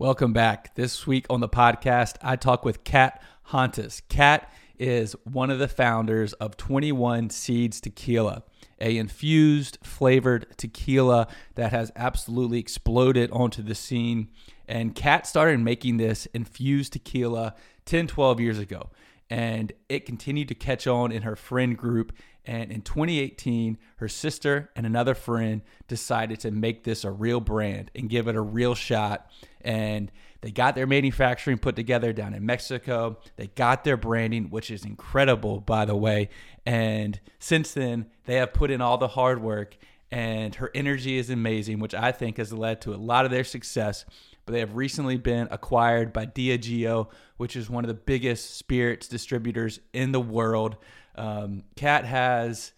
Welcome back. This week on the podcast, I talk with Kat Hantas. Kat is one of the founders of 21 Seeds Tequila, a infused flavored tequila that has absolutely exploded onto the scene. And Kat started making this infused tequila 10, 12 years ago. And it continued to catch on in her friend group. And in 2018, her sister and another friend decided to make this a real brand and give it a real shot. And they got their manufacturing put together down in Mexico. They got their branding, which is incredible, by the way. And since then, they have put in all the hard work, and her energy is amazing, which I think has led to a lot of their success. But they have recently been acquired by Diageo, which is one of the biggest spirits distributors in the world. Um, Kat has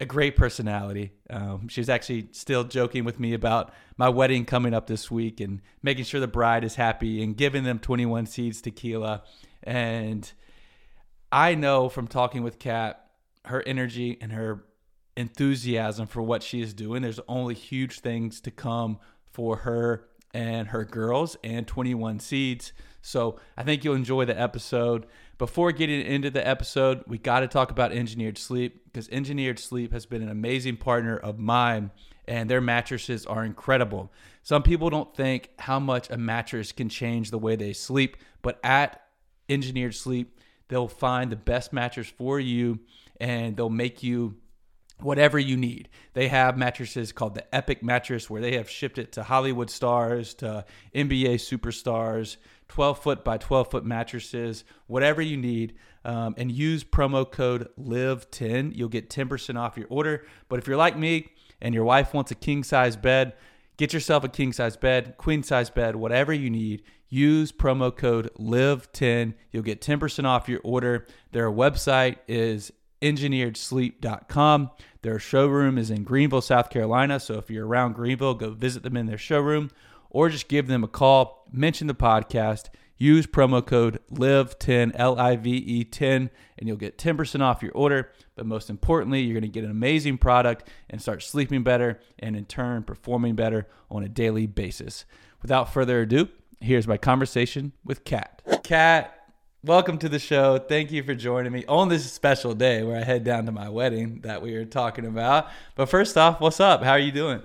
a great personality. Um, she's actually still joking with me about my wedding coming up this week and making sure the bride is happy and giving them 21 seeds tequila. And I know from talking with Kat, her energy and her enthusiasm for what she is doing, there's only huge things to come for her and her girls and 21 seeds. So I think you'll enjoy the episode. Before getting into the episode, we got to talk about Engineered Sleep because Engineered Sleep has been an amazing partner of mine and their mattresses are incredible. Some people don't think how much a mattress can change the way they sleep, but at Engineered Sleep, they'll find the best mattress for you and they'll make you whatever you need. They have mattresses called the Epic mattress where they have shipped it to Hollywood stars, to NBA superstars, 12 foot by 12 foot mattresses, whatever you need. Um, and use promo code LIVE10. You'll get 10% off your order. But if you're like me and your wife wants a king size bed, get yourself a king size bed, queen size bed, whatever you need. Use promo code LIVE10. You'll get 10% off your order. Their website is engineeredsleep.com. Their showroom is in Greenville, South Carolina. So if you're around Greenville, go visit them in their showroom or just give them a call, mention the podcast, use promo code LIVE10, L I V E 10, and you'll get 10% off your order. But most importantly, you're going to get an amazing product and start sleeping better and in turn performing better on a daily basis. Without further ado, here's my conversation with Kat. Kat, welcome to the show. Thank you for joining me on this special day where I head down to my wedding that we were talking about. But first off, what's up? How are you doing?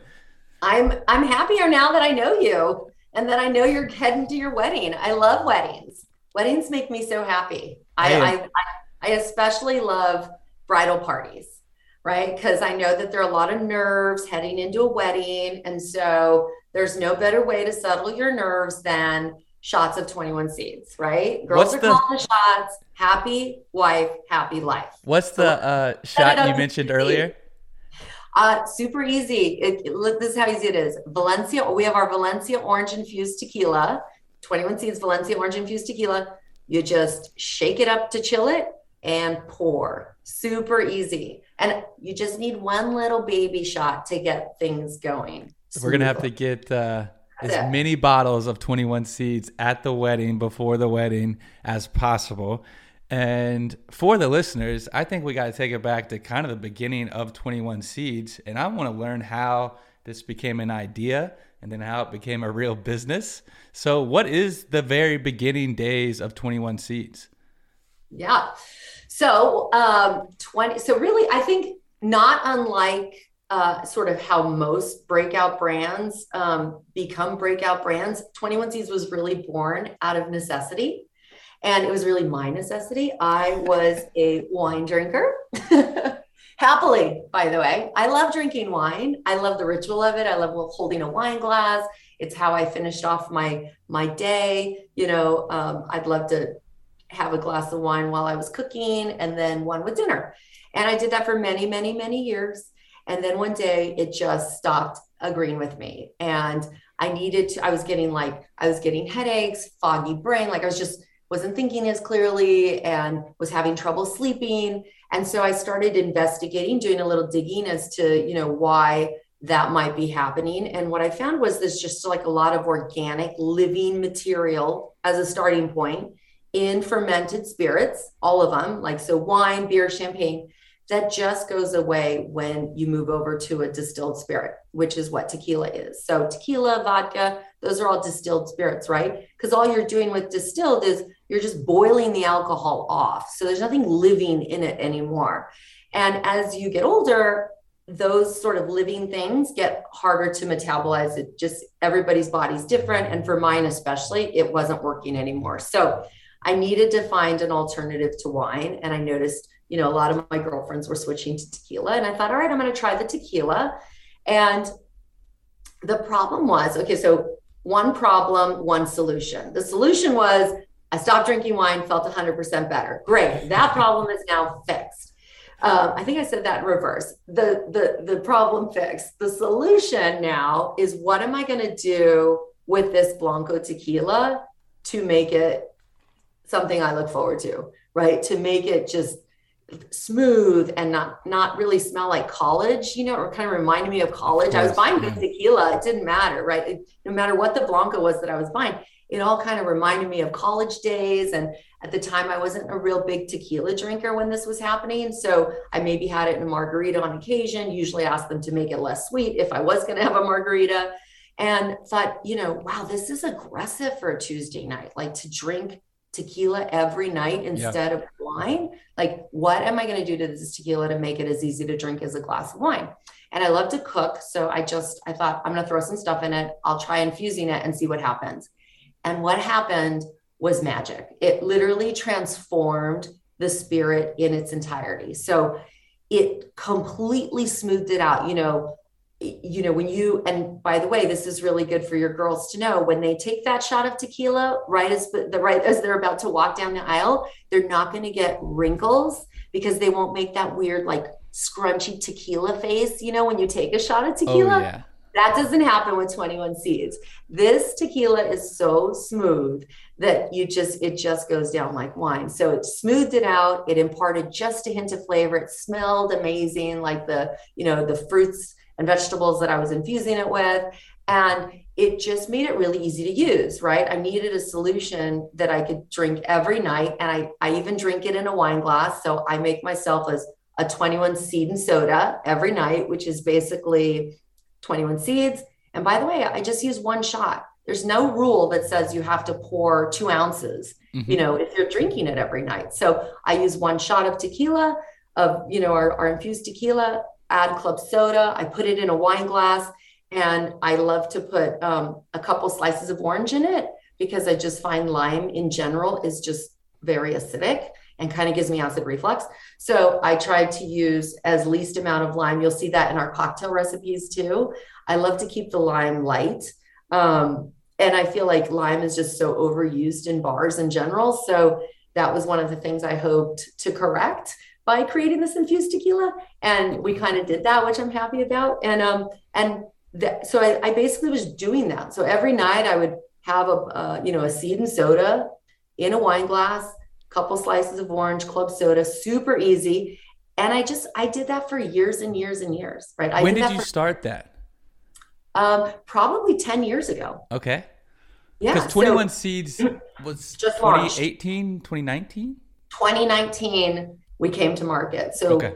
I'm I'm happier now that I know you and that I know you're heading to your wedding. I love weddings. Weddings make me so happy. I I, I especially love bridal parties, right? Because I know that there are a lot of nerves heading into a wedding, and so there's no better way to settle your nerves than shots of 21 seeds, right? Girls What's are the, calling the shots. Happy wife, happy life. What's the uh, shot you mentioned earlier? Uh, super easy. It, it, this is how easy it is. Valencia, we have our Valencia orange infused tequila, 21 seeds Valencia orange infused tequila. You just shake it up to chill it and pour. Super easy. And you just need one little baby shot to get things going. We're going to have to get uh, as many bottles of 21 seeds at the wedding before the wedding as possible. And for the listeners, I think we got to take it back to kind of the beginning of 21 Seeds. And I want to learn how this became an idea and then how it became a real business. So, what is the very beginning days of 21 Seeds? Yeah. So, um, 20, so really, I think not unlike uh, sort of how most breakout brands um, become breakout brands, 21 Seeds was really born out of necessity. And it was really my necessity. I was a wine drinker. Happily, by the way. I love drinking wine. I love the ritual of it. I love holding a wine glass. It's how I finished off my my day. You know, um, I'd love to have a glass of wine while I was cooking and then one with dinner. And I did that for many, many, many years. And then one day it just stopped agreeing with me. And I needed to, I was getting like, I was getting headaches, foggy brain. Like I was just wasn't thinking as clearly and was having trouble sleeping and so i started investigating doing a little digging as to you know why that might be happening and what i found was there's just like a lot of organic living material as a starting point in fermented spirits all of them like so wine beer champagne that just goes away when you move over to a distilled spirit which is what tequila is so tequila vodka those are all distilled spirits, right? Because all you're doing with distilled is you're just boiling the alcohol off. So there's nothing living in it anymore. And as you get older, those sort of living things get harder to metabolize. It just everybody's body's different. And for mine, especially, it wasn't working anymore. So I needed to find an alternative to wine. And I noticed, you know, a lot of my girlfriends were switching to tequila. And I thought, all right, I'm going to try the tequila. And the problem was okay, so one problem, one solution. The solution was I stopped drinking wine, felt 100% better. Great. That problem is now fixed. Um, I think I said that in reverse. The, the, the problem fixed. The solution now is what am I going to do with this Blanco tequila to make it something I look forward to, right? To make it just smooth and not not really smell like college, you know, or kind of reminded me of college. I was buying good tequila. It didn't matter, right? It, no matter what the Blanco was that I was buying, it all kind of reminded me of college days. And at the time, I wasn't a real big tequila drinker when this was happening. So I maybe had it in a margarita on occasion, usually asked them to make it less sweet if I was going to have a margarita. And thought, you know, wow, this is aggressive for a Tuesday night, like to drink tequila every night instead yeah. of wine. Like, what am I going to do to this tequila to make it as easy to drink as a glass of wine? And I love to cook. So I just, I thought, I'm going to throw some stuff in it. I'll try infusing it and see what happens. And what happened was magic. It literally transformed the spirit in its entirety. So it completely smoothed it out. You know, you know when you and by the way this is really good for your girls to know when they take that shot of tequila right as the right as they're about to walk down the aisle they're not going to get wrinkles because they won't make that weird like scrunchy tequila face you know when you take a shot of oh, tequila. oh, yeah. that doesn't happen with 21 seeds. This tequila is so smooth that you just it just goes down like wine. So it smoothed it out it imparted just a hint of flavor it smelled amazing like the you know the fruits and vegetables that I was infusing it with. And it just made it really easy to use, right? I needed a solution that I could drink every night. And I, I even drink it in a wine glass. So I make myself as a 21 seed and soda every night, which is basically 21 seeds. And by the way, I just use one shot. There's no rule that says you have to pour two ounces, mm-hmm. you know, if you're drinking it every night. So I use one shot of tequila, of, you know, our, our infused tequila, add club soda. I put it in a wine glass and I love to put um, a couple slices of orange in it because I just find lime in general is just very acidic and kind of gives me acid reflux. So I tried to use as least amount of lime. You'll see that in our cocktail recipes too. I love to keep the lime light. Um, and I feel like lime is just so overused in bars in general. So that was one of the things I hoped to correct by creating this infused tequila. And we kind of did that, which I'm happy about. And um and that, so I, I basically was doing that. So every night I would have a uh, you know a seed and soda in a wine glass, couple slices of orange club soda, super easy. And I just I did that for years and years and years. Right. I when did, did you for, start that? Um, probably 10 years ago. Okay. Yeah. Because 21 so, Seeds was just 2018, 2019? 2019 we came to market. So, okay.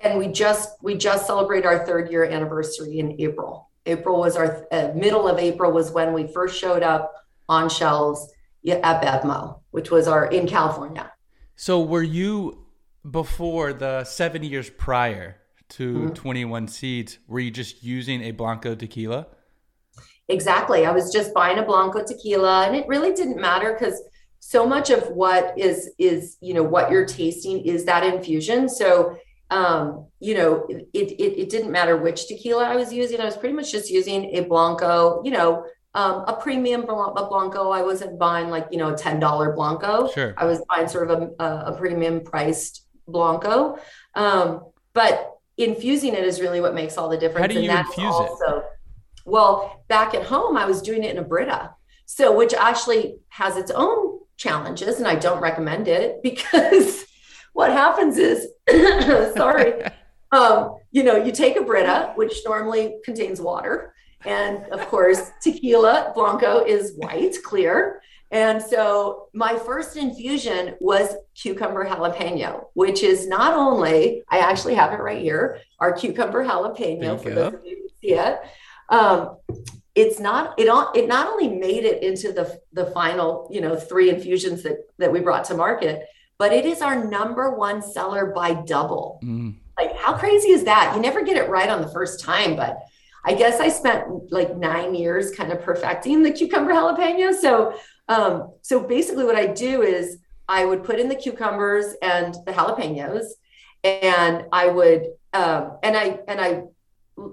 and we just we just celebrated our third year anniversary in April. April was our uh, middle of April was when we first showed up on shelves at BevMo, which was our in California. So, were you before the seven years prior to mm-hmm. 21 Seeds? Were you just using a Blanco tequila? Exactly. I was just buying a Blanco tequila, and it really didn't matter because so much of what is is you know what you're tasting is that infusion. So um you know it, it it didn't matter which tequila i was using. I was pretty much just using a blanco you know um, a premium blanco. I wasn't buying like you know a $10 blanco. Sure. i was buying sort of a, a premium priced blanco. Um, but infusing it is really what makes all the difference. How do you and infuse also, it well back at home i was doing it in a brita. So which actually has its own challenges and I don't recommend it because what happens is sorry. Um, you know you take a Brita which normally contains water and of course tequila blanco is white clear. And so my first infusion was cucumber jalapeno which is not only I actually have it right here our cucumber jalapeno for those of you who see it. Um, it's not it on it not only made it into the the final you know three infusions that that we brought to market but it is our number one seller by double. Mm. like how crazy is that? You never get it right on the first time but i guess i spent like nine years kind of perfecting the cucumber jalapeno. So um so basically what i do is i would put in the cucumbers and the jalapenos and i would um and i and i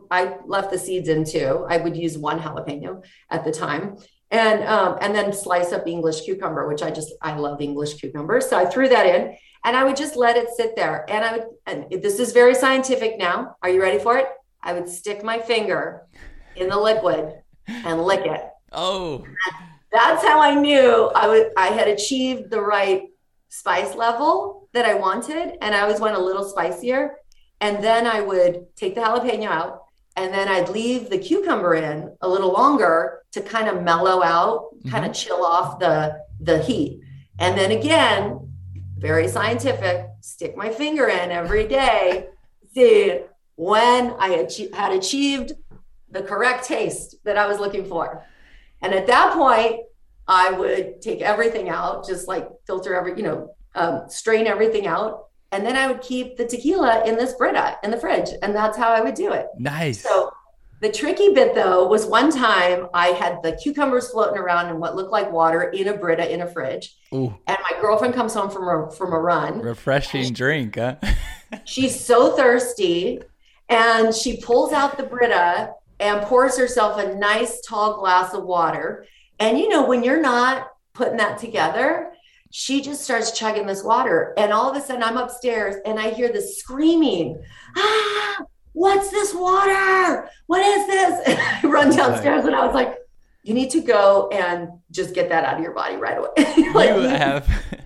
I left the seeds in too. I would use one jalapeno at the time. And um, and then slice up English cucumber, which I just I love English cucumber. So I threw that in and I would just let it sit there. And I would and this is very scientific now. Are you ready for it? I would stick my finger in the liquid and lick it. Oh. That's how I knew I would I had achieved the right spice level that I wanted. And I always went a little spicier. And then I would take the jalapeno out and then I'd leave the cucumber in a little longer to kind of mellow out, mm-hmm. kind of chill off the, the heat. And then again, very scientific, stick my finger in every day, see when I had, had achieved the correct taste that I was looking for. And at that point, I would take everything out, just like filter every, you know, um, strain everything out and then I would keep the tequila in this Brita uh, in the fridge. And that's how I would do it. Nice. So the tricky bit though was one time I had the cucumbers floating around in what looked like water in a Brita in a fridge. Ooh. And my girlfriend comes home from a from a run. Refreshing she, drink, huh? she's so thirsty. And she pulls out the Brita and pours herself a nice tall glass of water. And you know, when you're not putting that together, she just starts chugging this water. And all of a sudden, I'm upstairs and I hear this screaming, Ah, what's this water? What is this? And I run downstairs and I was like, You need to go and just get that out of your body right away. like, you have.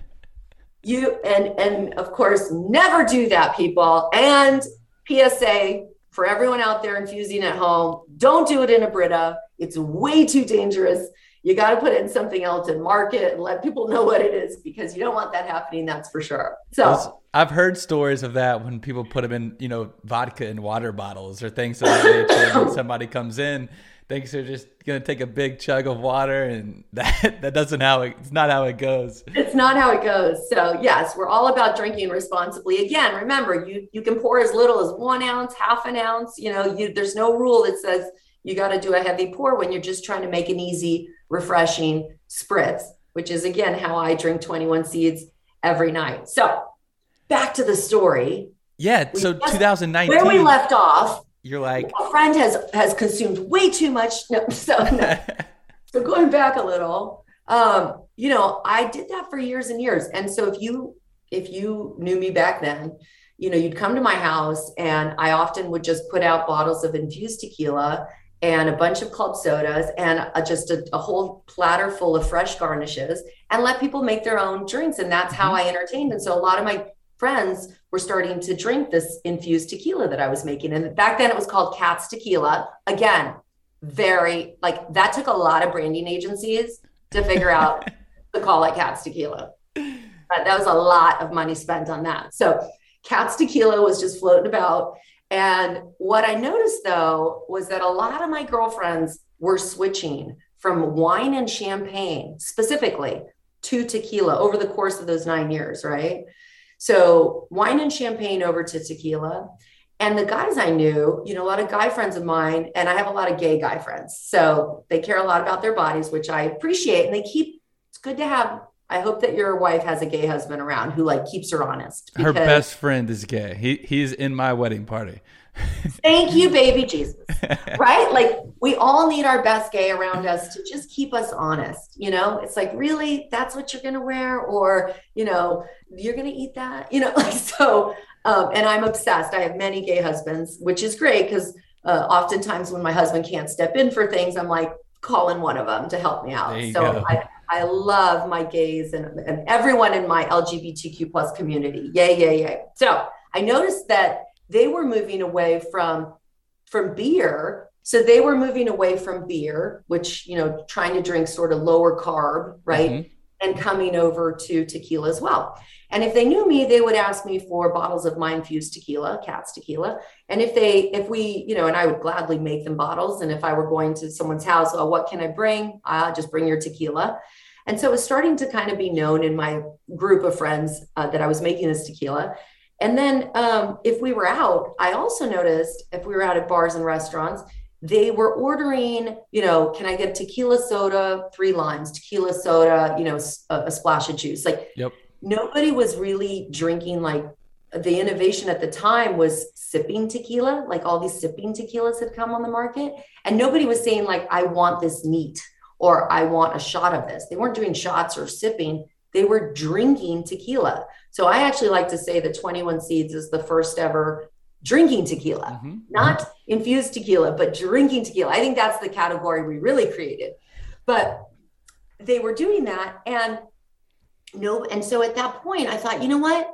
you and and of course never do that people and psa for everyone out there infusing at home don't do it in a brita it's way too dangerous you got to put it in something else and market and let people know what it is because you don't want that happening. That's for sure. So I've heard stories of that when people put them in, you know, vodka in water bottles or things of that nature. when somebody comes in, thinks they're just gonna take a big chug of water, and that that doesn't how it, it's not how it goes. It's not how it goes. So yes, we're all about drinking responsibly. Again, remember you you can pour as little as one ounce, half an ounce. You know, you, there's no rule that says you got to do a heavy pour when you're just trying to make an easy refreshing spritz, which is again how I drink 21 seeds every night. So back to the story. Yeah. So 2019. Where we left off. You're like a friend has has consumed way too much. No, so no. so going back a little, um, you know, I did that for years and years. And so if you if you knew me back then, you know, you'd come to my house and I often would just put out bottles of infused tequila and a bunch of club sodas and a, just a, a, whole platter full of fresh garnishes and let people make their own drinks. And that's how mm-hmm. I entertained. And so a lot of my friends were starting to drink this infused tequila that I was making. And back then it was called Kat's Tequila. Again, very like that took a lot of branding agencies to figure out to call it Kat's Tequila. But that was a lot of money spent on that. So Kat's Tequila was just floating about and what I noticed though was that a lot of my girlfriends were switching from wine and champagne specifically to tequila over the course of those nine years, right? So wine and champagne over to tequila. And the guys I knew, you know, a lot of guy friends of mine, and I have a lot of gay guy friends. So they care a lot about their bodies, which I appreciate. And they keep, it's good to have I hope that your wife has a gay husband around who like keeps her honest. Her best friend is gay. He he's in my wedding party. thank you, baby Jesus. right? Like we all need our best gay around us to just keep us honest. You know, it's like really that's what you're gonna wear, or you know, you're gonna eat that. You know, like so. Um, and I'm obsessed. I have many gay husbands, which is great because uh, oftentimes when my husband can't step in for things, I'm like calling one of them to help me out. So I, I love my gays and, and everyone in my LGBTQ plus community. Yay, yay, yay. So I noticed that they were moving away from from beer. So they were moving away from beer, which, you know, trying to drink sort of lower carb, right? Mm-hmm. and coming over to tequila as well. And if they knew me, they would ask me for bottles of my infused tequila, Kat's tequila. And if they, if we, you know, and I would gladly make them bottles. And if I were going to someone's house, oh, what can I bring? I'll just bring your tequila. And so it was starting to kind of be known in my group of friends uh, that I was making this tequila. And then um, if we were out, I also noticed if we were out at bars and restaurants, they were ordering, you know, can I get tequila soda, three limes, tequila soda, you know, a, a splash of juice. Like, yep. Nobody was really drinking like the innovation at the time was sipping tequila, like all these sipping tequilas had come on the market. And nobody was saying, like, I want this neat or I want a shot of this. They weren't doing shots or sipping, they were drinking tequila. So I actually like to say that 21 Seeds is the first ever drinking tequila, mm-hmm. not infused tequila, but drinking tequila. I think that's the category we really created. But they were doing that and no and so at that point I thought, you know what?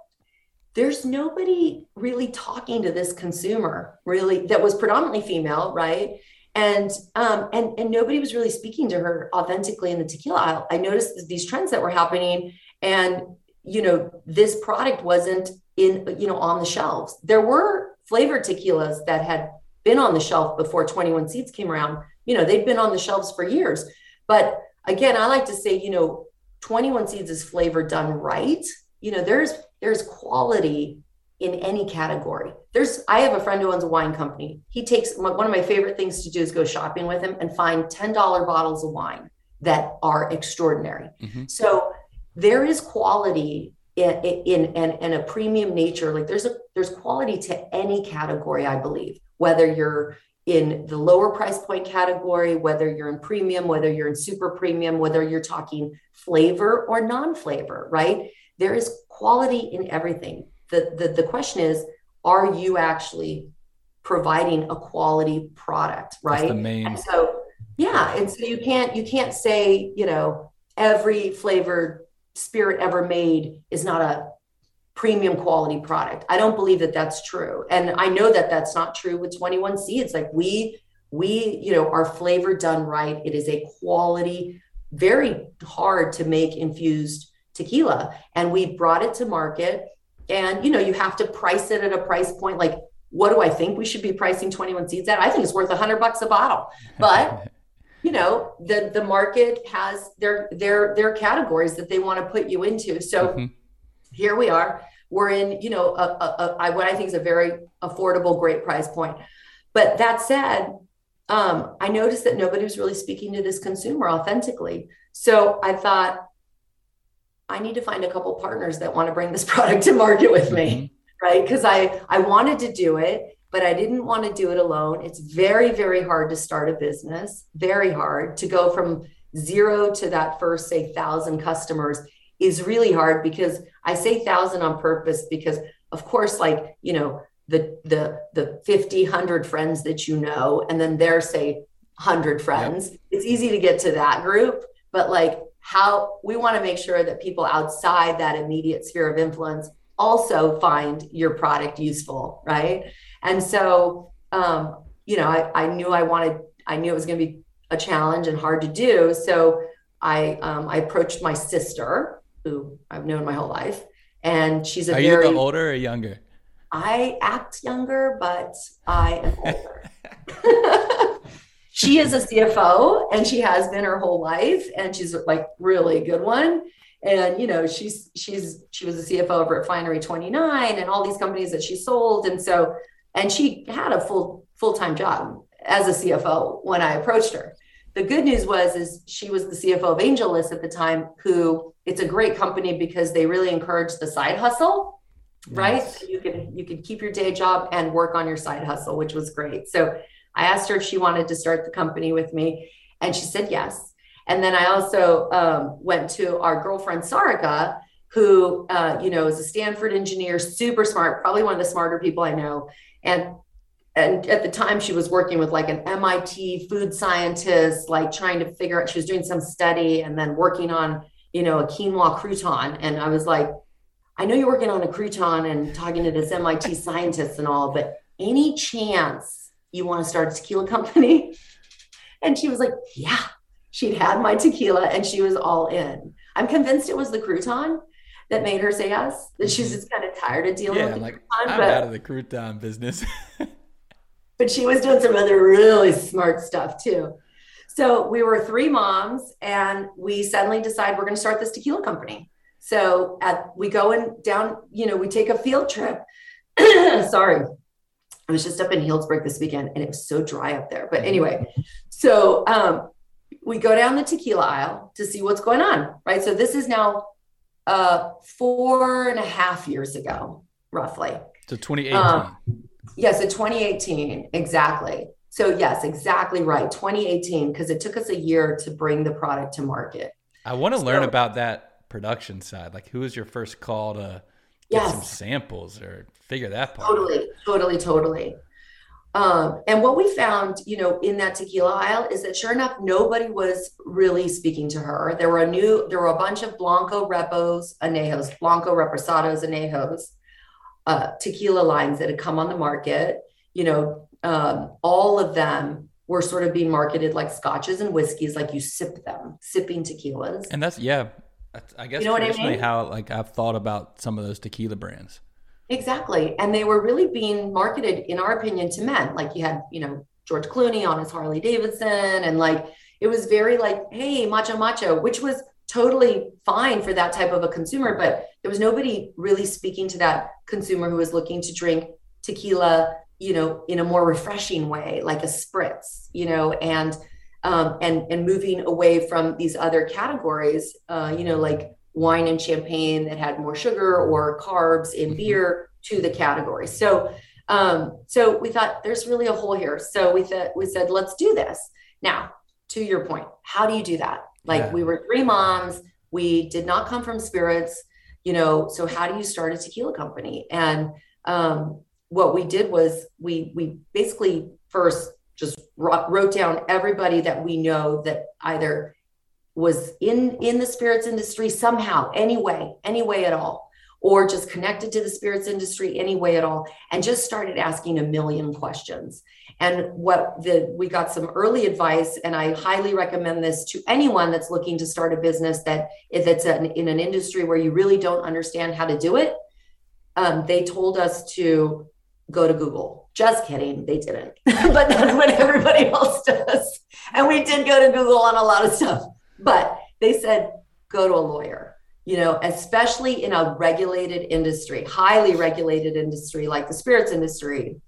There's nobody really talking to this consumer really that was predominantly female, right? And um and and nobody was really speaking to her authentically in the tequila aisle. I noticed these trends that were happening and you know this product wasn't in you know on the shelves. There were flavored tequilas that had been on the shelf before 21 Seeds came around. You know, they'd been on the shelves for years. But again, I like to say, you know, 21 Seeds is flavor done right. You know, there's there's quality in any category. There's I have a friend who owns a wine company. He takes one of my favorite things to do is go shopping with him and find $10 bottles of wine that are extraordinary. Mm-hmm. So there is quality in, in, in, in a premium nature like there's a there's quality to any category i believe whether you're in the lower price point category whether you're in premium whether you're in super premium whether you're talking flavor or non-flavor right? There is quality in everything. The the, the question is are you actually providing a quality product right? That's the main and so yeah. and so you can't you can't say you know every flavored spirit ever made is not a premium quality product. I don't believe that that's true. And I know that that's not true with 21 Seeds. Like we, we, you know, our flavor done right. It is a quality, very hard to make infused tequila. And we brought it to market. And, you know, you have to price it at a price point. Like, what do I think we should be pricing 21 Seeds at? I think it's worth a hundred bucks a bottle. But you know the the market has their their their categories that they want to put you into so mm-hmm. Here we are we're in you know a, a, a, what i think is a very affordable great price point but that said um, i noticed that nobody was really speaking to this consumer authentically so i thought i need to find a couple partners that want to bring this product to market with me mm-hmm. right because i i wanted to do it but I didn't want to do it alone. It's very, very hard to start a business, very hard to go from zero to that first, say, thousand customers is really hard because I say thousand on purpose because, of course, like, you know, the the the 50 100 friends that you know and then their say 100 friends yep. it's easy to get to that group but like how we want to make sure that people outside that immediate sphere of influence also find your product useful right and so, um, you know, I, I knew I wanted, I knew it was going to be a challenge and hard to do. So I, um, I approached my sister, who I've known my whole life, and she's a Are very. you older or younger? I act younger, but I am older. she is a CFO and she has been her whole life, and she's like really a good one. And you know, she's she's she was a CFO at Refinery 29 and all these companies that she sold. And so and she had a full full-time job as a CFO when I approached her. The good news was is she was the CFO of AngelList at the time, who it's a great company because they really encourage the side hustle, yes. right? So you can you can keep your day job and work on your side hustle, which was great. So I asked her if she wanted to start the company with me, and she said yes. And then I also um, went to our girlfriend Sarika, who uh, you know is a Stanford engineer, super smart, probably one of the smarter people I know and and at the time she was working with like an MIT food scientist, like trying to figure out, she was doing some study and then working on, you know, a quinoa crouton. And I was like, I know you're working on a crouton and talking to this MIT scientist and all, but any chance you want to start a tequila company? And she was like, yeah, she'd had my tequila and she was all in. I'm convinced it was the crouton that made her say yes. That she's just kind of tired of dealing yeah, with like, crouton. I'm but, out of the crouton business. but she was doing some other really smart stuff too. So we were three moms, and we suddenly decide we're going to start this tequila company. So at we go and down, you know, we take a field trip. Sorry, I was just up in Healdsburg this weekend, and it was so dry up there. But anyway, so um, we go down the tequila aisle to see what's going on, right? So this is now uh, four and a half years ago, roughly. So 2018. Um, yeah, so 2018, exactly. So yes, exactly right. 2018, because it took us a year to bring the product to market. I want to so, learn about that production side. Like, who was your first call to get yes. some samples or figure that part? Totally, out? totally, totally. Um, and what we found, you know, in that tequila aisle is that sure enough, nobody was really speaking to her. There were a new, there were a bunch of Blanco Repos, Anejos, Blanco Reposados, Anejos, uh, tequila lines that had come on the market. You know, um, all of them were sort of being marketed like scotches and whiskeys, like you sip them, sipping tequilas. And that's yeah, I guess you know traditionally I mean? how like I've thought about some of those tequila brands. Exactly. And they were really being marketed, in our opinion, to men. Like you had, you know, George Clooney on his Harley Davidson. And like it was very like, hey, macho macho, which was totally fine for that type of a consumer. But there was nobody really speaking to that consumer who was looking to drink tequila, you know, in a more refreshing way, like a spritz, you know, and um, and and moving away from these other categories, uh, you know, like wine and champagne that had more sugar or carbs in mm-hmm. beer to the category. So um, so we thought there's really a hole here. So we thought we said, let's do this. Now, to your point, how do you do that? Like yeah. we were three moms, we did not come from spirits, you know. So how do you start a tequila company? And um, what we did was we we basically first just wrote down everybody that we know that either was in in the spirits industry somehow anyway any way at all or just connected to the spirits industry any way at all and just started asking a million questions. And what the we got some early advice and i highly recommend this to anyone that's looking to start a business that if it's an, in an industry where you really don't understand how to do it um, they told us to go to google just kidding they didn't but that's what everybody else does and we did go to google on a lot of stuff but they said, go to a lawyer, you know, especially in a regulated industry, highly regulated industry like the spirits industry.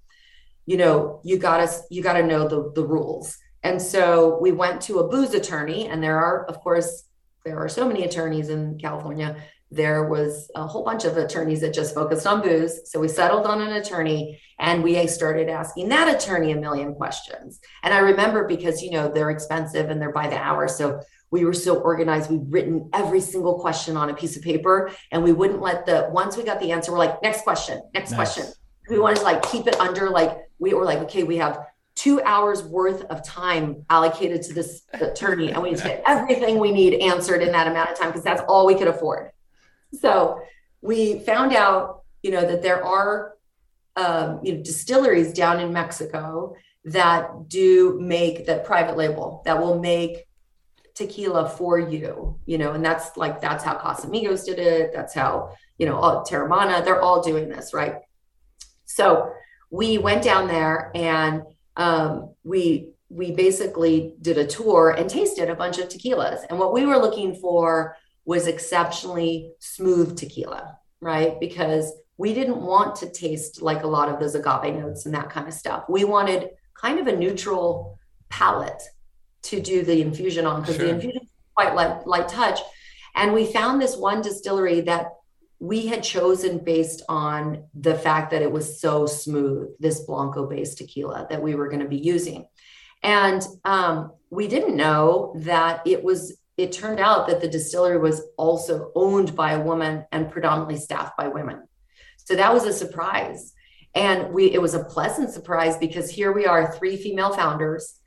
You know, you gotta you gotta know the, the rules. And so we went to a booze attorney, and there are, of course, there are so many attorneys in California. There was a whole bunch of attorneys that just focused on booze. So we settled on an attorney and we started asking that attorney a million questions. And I remember because, you know, they're expensive and they're by the hour. So we were so organized. We'd written every single question on a piece of paper and we wouldn't let the, once we got the answer, we're like, next question, next nice. question. We wanted to like keep it under like, we were like, okay, we have two hours worth of time allocated to this attorney and we need to get everything we need answered in that amount of time because that's all we could afford. So we found out, you know, that there are um, you know, distilleries down in Mexico that do make that private label that will make tequila for you, you know, and that's like, that's how Casamigos did it. That's how, you know, all, Teremana, they're all doing this, right? So we went down there and um, we, we basically did a tour and tasted a bunch of tequilas. And what we were looking for was exceptionally smooth tequila, right? Because we didn't want to taste like a lot of those agave notes and that kind of stuff. We wanted kind of a neutral palate to do the infusion on because sure. the infusion is quite light, light touch. And we found this one distillery that we had chosen based on the fact that it was so smooth, this Blanco based tequila that we were going to be using. And um, we didn't know that it was, it turned out that the distillery was also owned by a woman and predominantly staffed by women. So that was a surprise. And we, it was a pleasant surprise because here we are, three female founders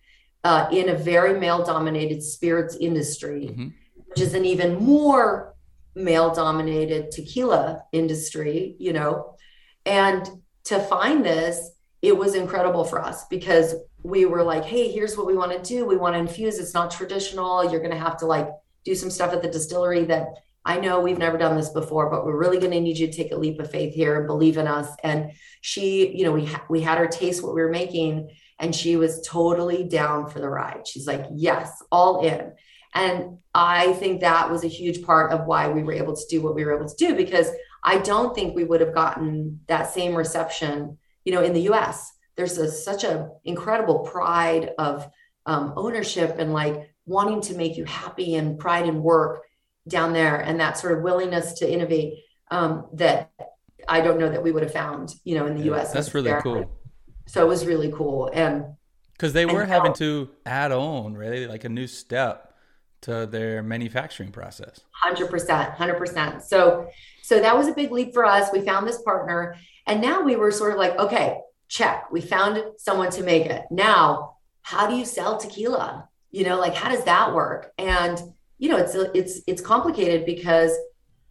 uh, in a very male dominated spirits industry, mm-hmm. which is an even more male dominated tequila industry, you know. And to find this, it was incredible for us because we were like, hey, here's what we want to do. We want to infuse. It's not traditional. You're going to have to like do some stuff at the distillery that I know we've never done this before, but we're really going to need you to take a leap of faith here and believe in us. And she, you know, we ha- we had her taste what we were making, and she was totally down for the ride. She's like, yes, all in. And I think that was a huge part of why we were able to do what we were able to do because I don't think we would have gotten that same reception, you know, in the US. There's a, such an incredible pride of um, ownership and like wanting to make you happy and pride in work down there and that sort of willingness to innovate um, that I don't know that we would have found, you know, in the Yeah, US. that's really cool. So it was really cool. And Because they were having to add on, really, like a new step to their manufacturing process. Hundred percent, hundred percent. So, so that was a big leap for us. We found this partner, and now we were sort of like, okay, check. We found someone to make it. Now, how do you sell tequila? You know, like how does that work? And you know, it's it's it's complicated because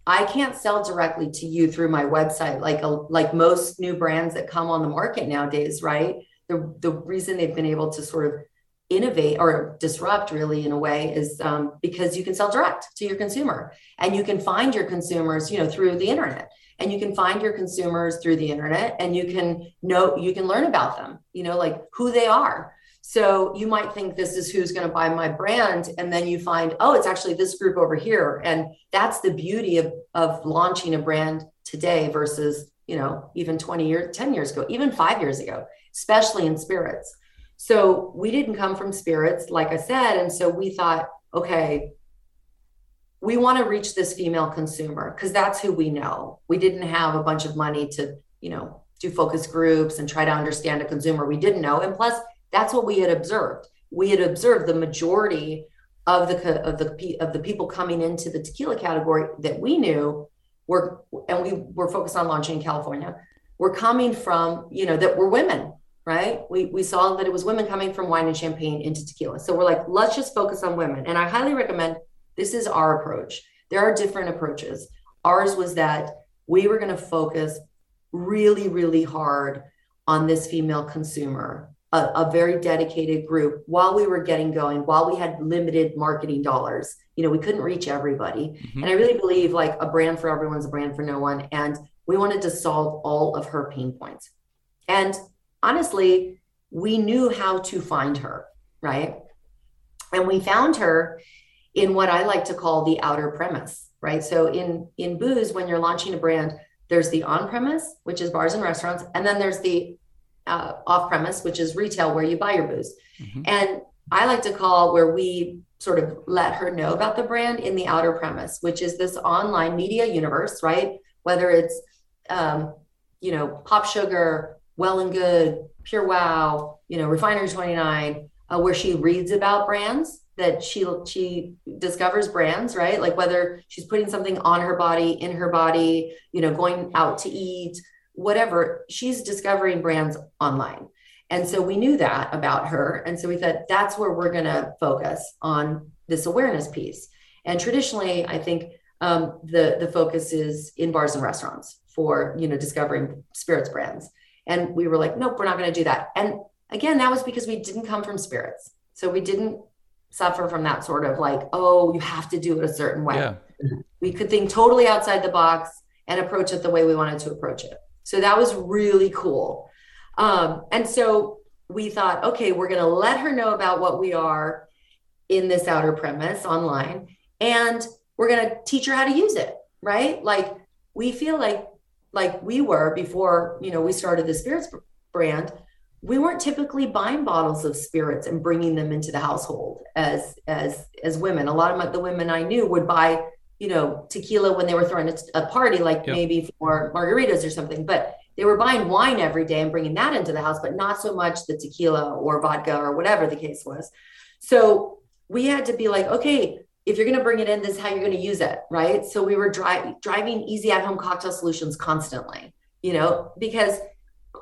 I can't sell directly to you through my website, like a, like most new brands that come on the market nowadays, right? The the reason they've been able to sort of innovate or disrupt really in a way is um, because you can sell direct to your consumer and you can find your consumers you know through the internet and you can find your consumers through the internet and you can know you can learn about them you know like who they are. So you might think this is who's going to buy my brand and then you find oh it's actually this group over here. And that's the beauty of of launching a brand today versus you know even 20 years 10 years ago even 5 years ago especially in spirits. So we didn't come from spirits, like I said. And so we thought, okay, we want to reach this female consumer because that's who we know. We didn't have a bunch of money to, you know, do focus groups and try to understand a consumer we didn't know. And plus, that's what we had observed. We had observed the majority of the of the of the people coming into the tequila category that we knew were, and we were focused on launching in California, were coming from, you know, that were women right? We, we saw that it was women coming from wine and champagne into tequila. So we're like, let's just focus on women. And I highly recommend this is our approach. There are different approaches. Ours was that we were going to focus really, really hard on this female consumer, a, a very dedicated group while we were getting going, while we had limited marketing dollars. You know, we couldn't reach everybody. Mhm. And I really believe like a brand for everyone's a brand for no one. And we wanted to solve all of her pain points. And honestly, we knew how to find her, right? And we found her in what I like to call the outer premise, right? So in in booze, when you're launching a brand, there's the on premise, which is bars and restaurants, and then there's the uh, off premise, which is retail, where you buy your booze. Mhm. And I like to call where we sort of let her know about the brand in the outer premise, which is this online media universe, right? Whether it's, um, you know, Pop Sugar, Well and Good, Pure Wow, you know, Refinery 29, uh, where she reads about brands that she she discovers brands, right? Like whether she's putting something on her body, in her body, you know, going out to eat, whatever, she's discovering brands online. And so we knew that about her. And so we thought that's where we're going to focus on this awareness piece. And traditionally, I think um, the the focus is in bars and restaurants for you know discovering spirits brands. And we were like, nope, we're not going to do that. And again, that was because we didn't come from spirits, so we didn't suffer from that sort of like, oh, you have to do it a certain way. Yeah. We could think totally outside the box and approach it the way we wanted to approach it. So that was really cool. Um, and so we thought, okay, we're going to let her know about what we are in this outer premise online, and we're going to teach her how to use it, right? Like we feel like like we were before, you know, we started the spirits brand. We weren't typically buying bottles of spirits and bringing them into the household as as as women. A lot of my, the women I knew would buy, you know, tequila when they were throwing a, a party, like Yep. maybe for margaritas or something. But they were buying wine every day and bringing that into the house, but not so much the tequila or vodka or whatever the case was. So we had to be like, okay, if you're going to bring it in, this is how you're going to use it, right? So we were dri- driving easy at home cocktail solutions constantly, you know, because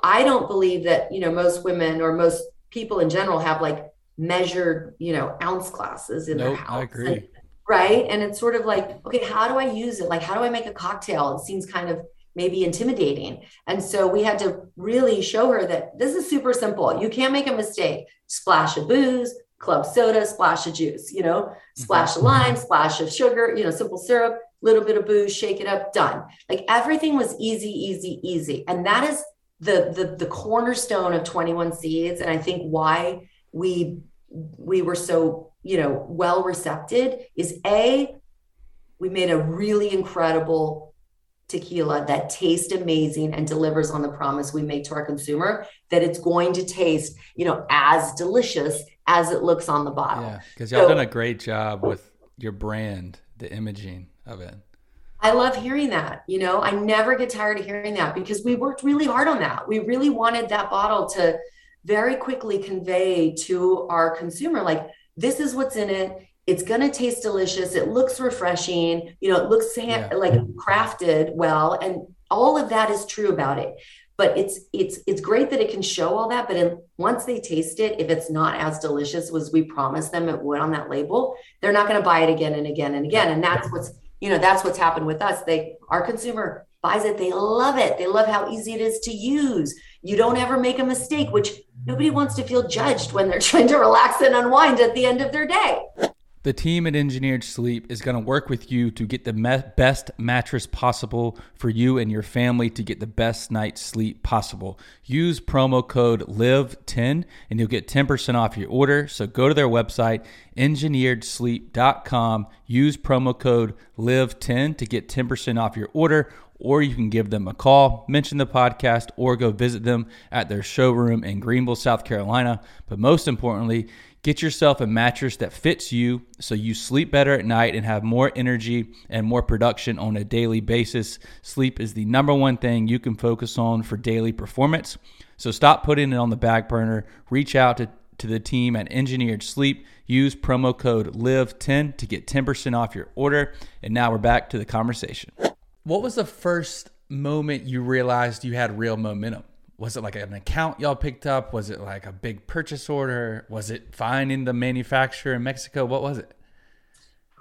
I don't believe that, you know, most women or most people in general have like measured, you know, ounce classes in their Nope, house. I agree. And- right. And it's sort of like, okay, how do I use it? Like, how do I make a cocktail? It seems kind of maybe intimidating. And so we had to really show her that this is super simple. You can't make a mistake. Splash of booze, club soda, splash of juice, you know, mm-hmm. splash of lime, splash of sugar, you know, simple syrup, little bit of booze, shake it up, done. Like everything was easy, easy, easy. And that is the the the cornerstone of 21 seeds. And I think why we we were so, you know, well recepted is a we made a really incredible tequila that tastes amazing and delivers on the promise we make to our consumer that it's going to taste, you know, as delicious as it looks on the bottle. Yeah, because y'all so, done a great job with your brand, the imaging of it. I love hearing that. You know, I never get tired of hearing that because we worked really hard on that. We really wanted that bottle to very quickly convey to our consumer, like, this is what's in it. It's going to taste delicious. It looks refreshing. You know, it looks yeah. like crafted well. And all of that is true about it but it's it's it's great that it can show all that but in, once they taste it if it's not as delicious as we promised them it would on that label they're not going to buy it again and again and again and that's what's you know that's what's happened with us. They our consumer buys it. They love it. They love how easy it is to use. You don't ever make a mistake which nobody wants to feel judged when they're trying to relax and unwind at the end of their day the team at Engineered Sleep is going to work with you to get the me- best mattress possible for you and your family to get the best night's sleep possible. Use promo code LIVE10 and you'll get 10% off your order. So go to their website, engineeredsleep.com. Use promo code LIVE10 to get 10% off your order or you can give them a call, mention the podcast, or go visit them at their showroom in Greenville, South Carolina. But most importantly, Get yourself a mattress that fits you so you sleep better at night and have more energy and more production on a daily basis. Sleep is the number one thing you can focus on for daily performance. So stop putting it on the back burner. Reach out to, to the team at Engineered Sleep. Use promo code LIVE10 to get 10% off your order. And now we're back to the conversation. What was the first moment you realized you had real momentum? Was it like an account y'all picked up? Was it like a big purchase order? Was it finding the manufacturer in Mexico? What was it?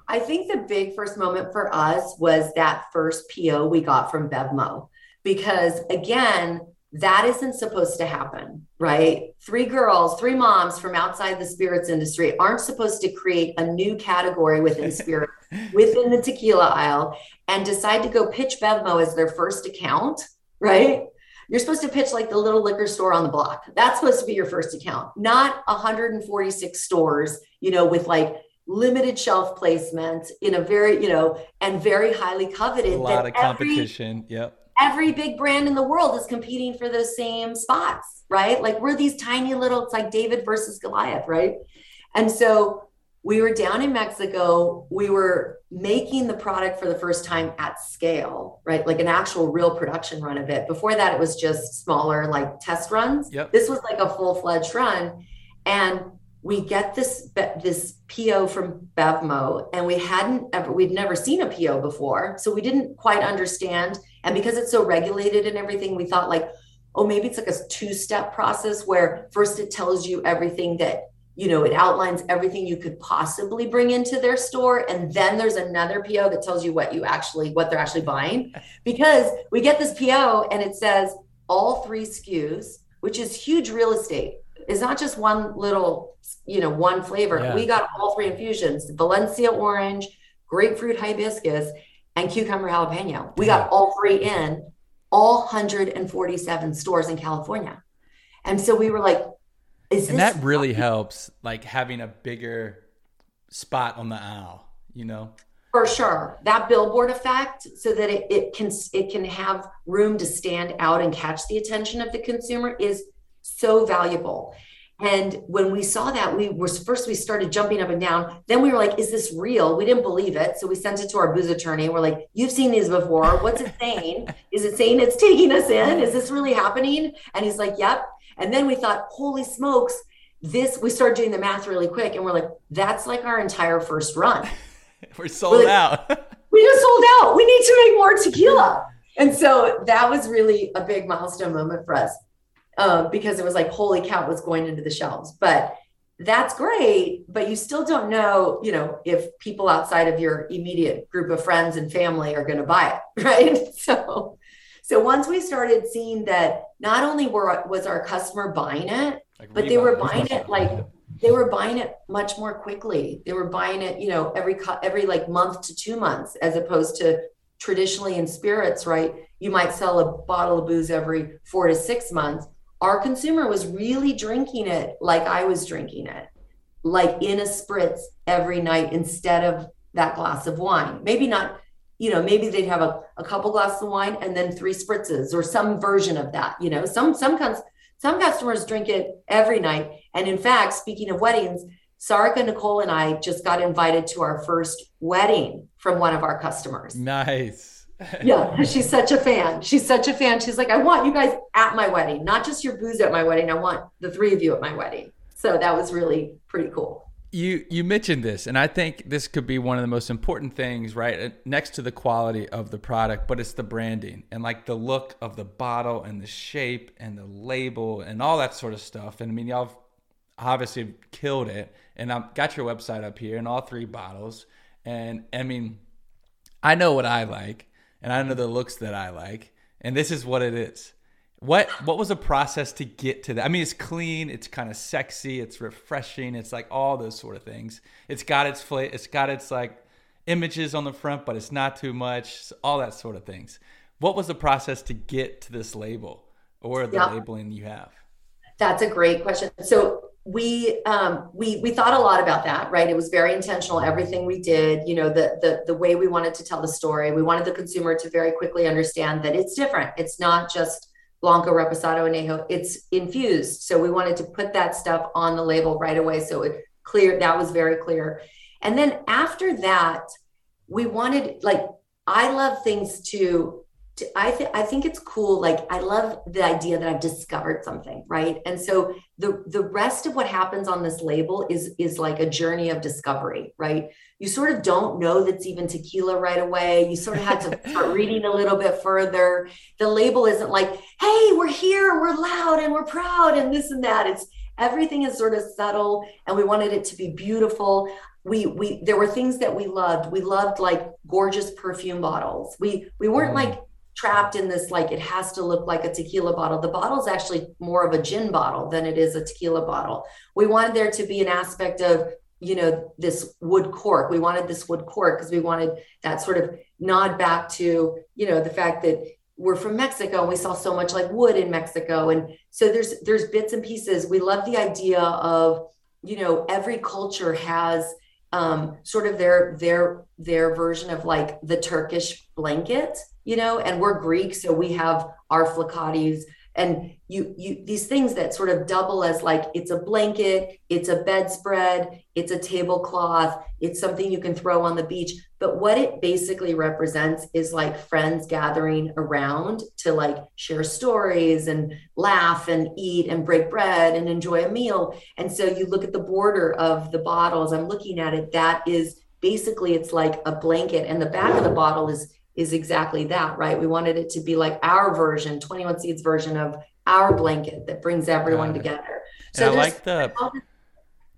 I think the big first moment for us was that first PO we got from Bevmo, because again, that isn't supposed to happen, right? Three girls, three moms from outside the spirits industry aren't supposed to create a new category within spirit, within the tequila aisle, and decide to go pitch Bevmo as their first account, right? You're supposed to pitch like the little liquor store on the block. That's supposed to be your first account, not 146 stores, you know, with like limited shelf placement in a very, you know, and very highly coveted. A lot of competition. Every, yep. Every big brand in the world is competing for those same spots, right? Like we're these tiny little, it's like David versus Goliath, right? And so we were down in Mexico. We were making the product for the first time at scale, right? Like an actual real production run of it. Before that, it was just smaller, like test runs. Yep. This was like a full fledged run. And we get this this PO from Bevmo, and we hadn't ever we'd never seen a PO before, so we didn't quite understand. And because it's so regulated and everything, we thought like, oh, maybe it's like a two step process where first it tells you everything that you know, it outlines everything you could possibly bring into their store. And then there's another PO that tells you what you actually, what they're actually buying. Because we get this PO and it says all three SKUs, which is huge real estate. It's not just one little, you know, one flavor. Yeah. We got all three infusions Valencia orange, grapefruit hibiscus, and cucumber jalapeno. We got all three in all 147 stores in California. And so we were like, is and that really helps, like having a bigger spot on the aisle, you know? For sure. That billboard effect so that it, it can it can have room to stand out and catch the attention of the consumer is so valuable. And when we saw that, we were first we started jumping up and down. Then we were like, "Is this real?" We didn't believe it, so we sent it to our booze attorney. We're like, "You've seen these before. What's it saying? Is it saying it's taking us in? Is this really happening?" And he's like, "Yep." And then we thought, holy smokes, this, we started doing the math really quick. And we're like, that's like our entire first run. we're sold we're like, out. we just sold out. We need to make more tequila. And so that was really a big milestone moment for us uh, because it was like, holy cow, was going into the shelves. But that's great, but you still don't know, you know, if people outside of your immediate group of friends and family are going to buy it, right? So so once we started seeing that not only were was our customer buying it, like but they were buying it like they were buying it much more quickly. They were buying it, you know, every every like month to two months, as opposed to traditionally in spirits, right? You might sell a bottle of booze every four to six months. Our consumer was really drinking it like I was drinking it, like in a spritz every night instead of that glass of wine. Maybe not, you know, maybe they'd have a, a couple glasses of wine and then three spritzes or some version of that. You know, some some some customers drink it every night. And in fact, speaking of weddings, Sarika Nicole and I just got invited to our first wedding from one of our customers. Nice. yeah, she's such a fan. She's such a fan. She's like, I want you guys at my wedding, not just your booze at my wedding. I want the three of you at my wedding. So that was really pretty cool. You you mentioned this, and I think this could be one of the most important things, right? Uh, next to the quality of the product, but it's the branding and like the look of the bottle and the shape and the label and all that sort of stuff. And I mean, y'all obviously killed it. And I've got your website up here and all three bottles. And I mean, I know what I like and I know the looks that I like. And this is what it is. What what was the process to get to that? I mean, it's clean, it's kind of sexy, it's refreshing, it's like all those sort of things. It's got its fla- it's got its like images on the front, but it's not too much, all that sort of things. What was the process to get to this label or the yeah. labeling you have? That's a great question. So we um, we we thought a lot about that, right? It was very intentional. Everything we did, you know, the the the way we wanted to tell the story, we wanted the consumer to very quickly understand that it's different. It's not just Blanco, Reposado, Añejo. It's infused. So we wanted to put that stuff on the label right away, so it clear that was very clear. And then after that, we wanted like I love things to I think I think it's cool. Like I love the idea that I've discovered something, right? And so the the rest of what happens on this label is is like a journey of discovery, right? You sort of don't know that's even tequila right away. You sort of had to start reading a little bit further. The label isn't like, "Hey, we're here and we're loud and we're proud and this and that." It's everything is sort of subtle, and we wanted it to be beautiful we we there were things that we loved we loved like gorgeous perfume bottles we we weren't mm. like trapped in this like it has to look like a tequila bottle. The bottle is actually more of a gin bottle than it is a tequila bottle. We wanted there to be an aspect of you know this wood cork. We wanted this wood cork because we wanted that sort of nod back to you know the fact that we're from Mexico and we saw so much like wood in Mexico and so there's there's bits and pieces. We love the idea of you know every culture has um, sort of their their their version of like the Turkish blanket you know, and we're Greek, so we have our flokatis and you you these things that sort of double as like it's a blanket it's a bedspread it's a tablecloth it's something you can throw on the beach. But what it basically represents is like friends gathering around to like share stories and laugh and eat and break bread and enjoy a meal. And so you look at the border of the bottles i'm looking at it that is basically it's like a blanket and the back of the bottle is is exactly that, right? We wanted it to be like our version, 21 Seeds version of our blanket that brings everyone together. So I like the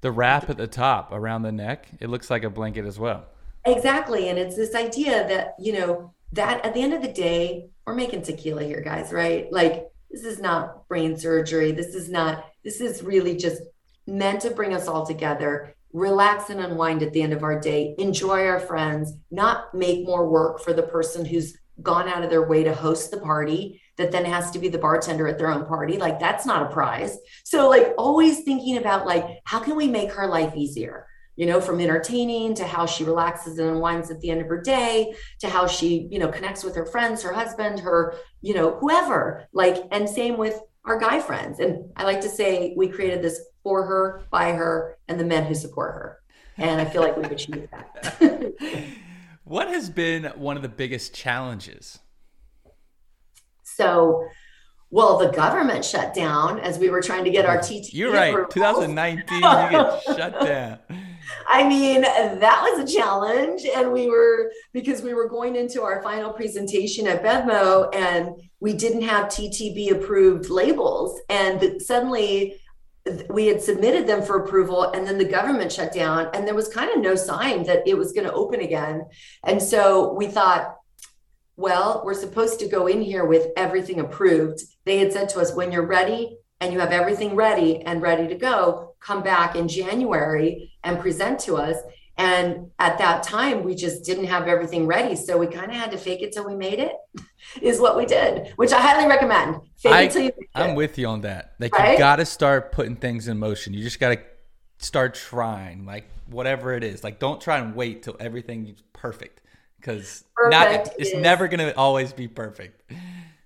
the wrap at the top around the neck. It looks like a blanket as well. Exactly. And it's this idea that, you know, that at the end of the day, we're making tequila here, guys, right? Like this is not brain surgery. This is not, this is really just meant to bring us all together relax and unwind at the end of our day, enjoy our friends, not make more work for the person who's gone out of their way to host the party that then has to be the bartender at their own party. Like that's not a prize. So like always thinking about like how can we make her life easier? You know, from entertaining to how she relaxes and unwinds at the end of her day to how she, you know, connects with her friends, her husband, her, you know, whoever. Like, and same with our guy friends. And I like to say we created this for her, by her, and the men who support her. And I feel like we've achieved that. what has been one of the biggest challenges? So, well, the government shut down as we were trying to get our TT. You're right. Approvals. 2019, you get shut down. I mean, that was a challenge. And we were, because we were going into our final presentation at BevMo and we didn't have TTB approved labels. And suddenly we had submitted them for approval and then the government shut down and there was kind of no sign that it was going to open again and so we thought well we're supposed to go in here with everything approved they had said to us when you're ready and you have everything ready and ready to go come back in January and present to us. And at that time, we just didn't have everything ready. So we kind of had to fake it till we made it, is what we did, which I highly recommend. Fake I, it till you I'm it. with you on that. Like, Right? you got to start putting things in motion. You just got to start trying, like, whatever it is. Like, don't try and wait till everything is perfect because not it's is- never going to always be perfect.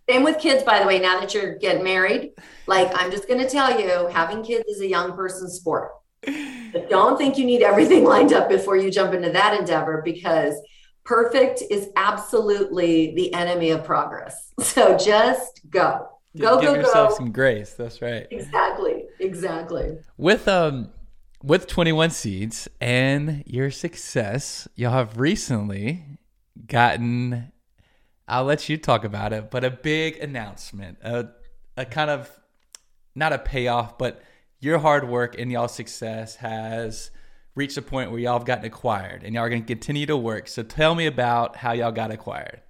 Same with kids, by the way, now that you're getting married. Like, I'm just going to tell you, having kids is a young person's sport. But don't think you need everything lined up before you jump into that endeavor because perfect is absolutely the enemy of progress. So just go. Go, Give go, yourself go. some grace. That's right. Exactly. Exactly. With um with 21 seeds and your success, y'all have recently gotten I'll let you talk about it, but a big announcement, a a kind of not a payoff, but your hard work and y'all's success has reached a point where y'all have gotten acquired and y'all are going to continue to work. So tell me about how y'all got acquired.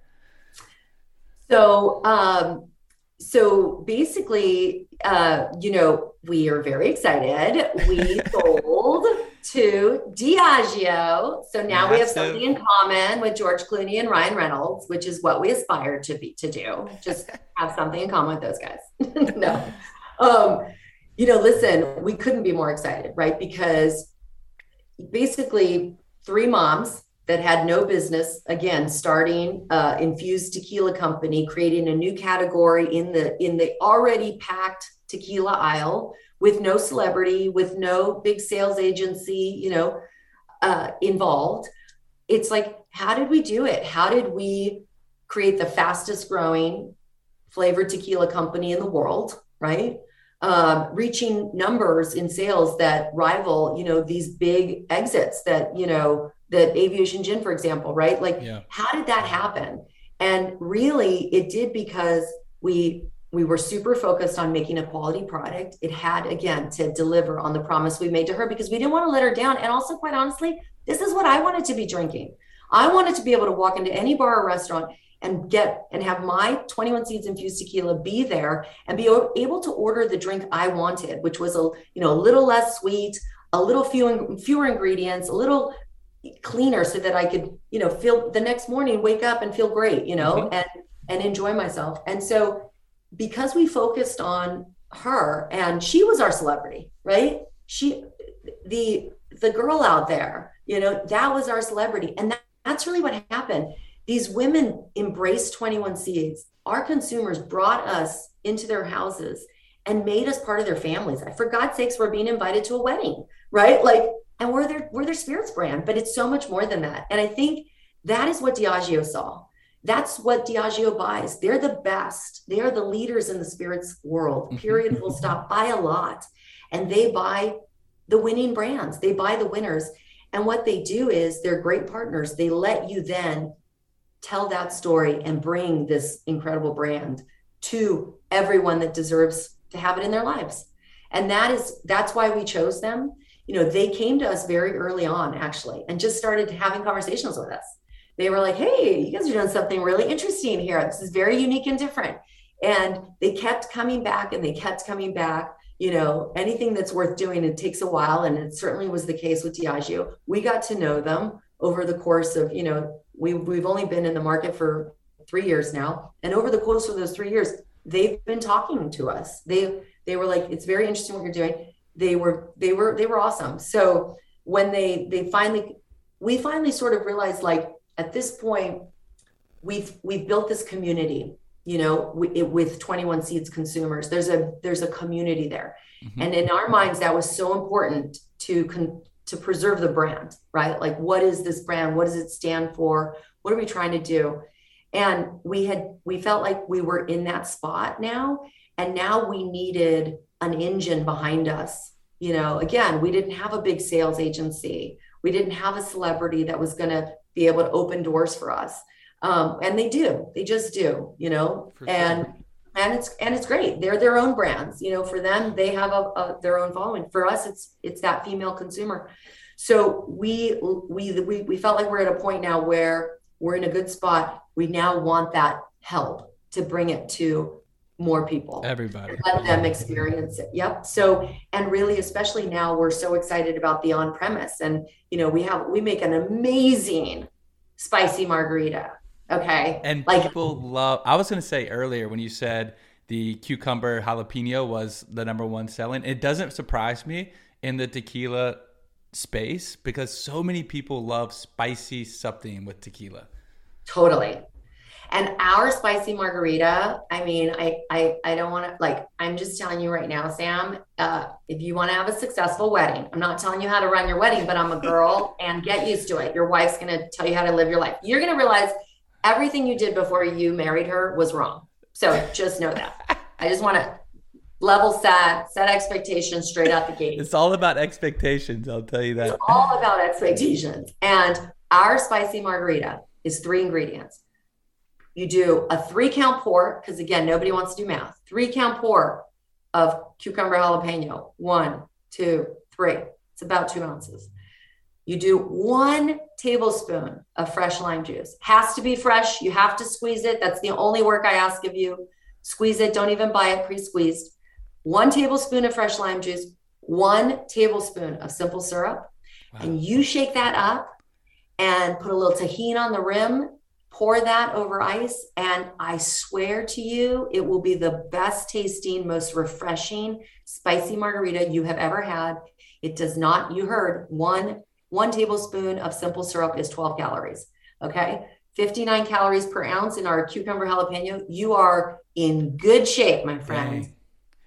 So, um, so basically, uh, you know, we are very excited. We sold to Diageo. So now we have something in common with George Clooney and Ryan Reynolds, which is what we aspire to be to do. Just have something in common with those guys. no. Um, you know, listen, we couldn't be more excited, right? Because basically three moms that had no business again starting uh, infused tequila company creating a new category in the in the already packed tequila aisle with no celebrity with no big sales agency you know uh, involved. It's like how did we do it? How did we create the fastest growing flavored tequila company in the world right um, reaching numbers in sales that rival you know these big exits that you know that aviation gin for example right? Like Yeah. how did that happen? And really it did because we we were super focused on making a quality product. It had again to deliver on the promise we made to her because we didn't want to let her down. And also quite honestly this is what i wanted to be drinking. I wanted to be able to walk into any bar or restaurant and get and have my 21 seeds infused tequila be there and be able to order the drink i wanted which was a you know a little less sweet a little few fewer ingredients a little cleaner so that I could, you know, feel the next morning, wake up and feel great, you know, Mhm. and and enjoy myself. And so because we focused on her and she was our celebrity, right? She the the girl out there, you know, that was our celebrity. And that, that's really what happened. These women embraced 21 Seeds. Our consumers brought us into their houses and made us part of their families. For God's sakes, we're being invited to a wedding, right? Like and we're their we're their spirits brand but it's so much more than that. And i think that is what diageo saw. That's what diageo buys. They're the best. They are the leaders in the spirits world mm-hmm. period will stop by a lot. And they buy the winning brands. They buy the winners. And what they do is they're great partners. They let you then tell that story and bring this incredible brand to everyone that deserves to have it in their lives and that is that's why we chose them you know, they came to us very early on actually and just started having conversations with us. They were like, hey, you guys are doing something really interesting here. This is very unique and different. And they kept coming back and they kept coming back. You know, anything that's worth doing, it takes a while. And it certainly was the case with Diageo. We got to know them over the course of, you know, we, we've only been in the market for three years now. And over the course of those three years, they've been talking to us. They they were like, it's very interesting what you're doing they were they were they were awesome so when they they finally we finally sort of realized like at this point we've we've built this community you know with, with 21 seeds consumers there's a there's a community there Mhm. and in our minds that was so important to con, to preserve the brand right? Like what is this brand? What does it stand for? What are we trying to do? And we had we felt like we were in that spot now and now we needed an engine behind us. You know again we didn't have a big sales agency. We didn't have a celebrity that was going to be able to open doors for us. Um, and they do. They just do you know? Sure. and and it's and it's great they're their own brands you know for them they have a, a their own following for us it's it's that female consumer so we we we, we felt like we're at a point now where we're in a good spot we now want that help to bring it to more people. Everybody. Let them experience it. Yep. So, and really, especially now, we're so excited about the on premise. And, you know, we have, we make an amazing spicy margarita. Okay. And like, people love, I was going to say earlier when you said the cucumber jalapeno was the number one selling, it doesn't surprise me in the tequila space because so many people love spicy something with tequila. Totally. And our spicy margarita, I mean, I I, I don't want to like. I'm just telling you right now, Sam. Uh, if you want to have a successful wedding, I'm not telling you how to run your wedding, but I'm a girl, and get used to it. Your wife's gonna tell you how to live your life. You're gonna realize everything you did before you married her was wrong. So just know that. I just want to level set, set expectations straight out the gate. It's all about expectations. I'll tell you that. It's all about expectations. And our spicy margarita is three ingredients you do a three count pour, because again, nobody wants to do math. Three count pour of cucumber jalapeno. One, two, three. It's about two ounces. You do one tablespoon of fresh lime juice. Has to be fresh. You have to squeeze it. That's the only work I ask of you. Squeeze it. Don't even buy it pre squeezed. One tablespoon of fresh lime juice, one tablespoon of simple syrup. Wow. And you shake that up and put a little Tajín on the rim pour that over ice and i swear to you it will be the best tasting most refreshing spicy margarita you have ever had it does not you heard one one tablespoon of simple syrup is 12 calories okay? 59 calories per ounce in our cucumber jalapeno. You are in good shape my friends Dang.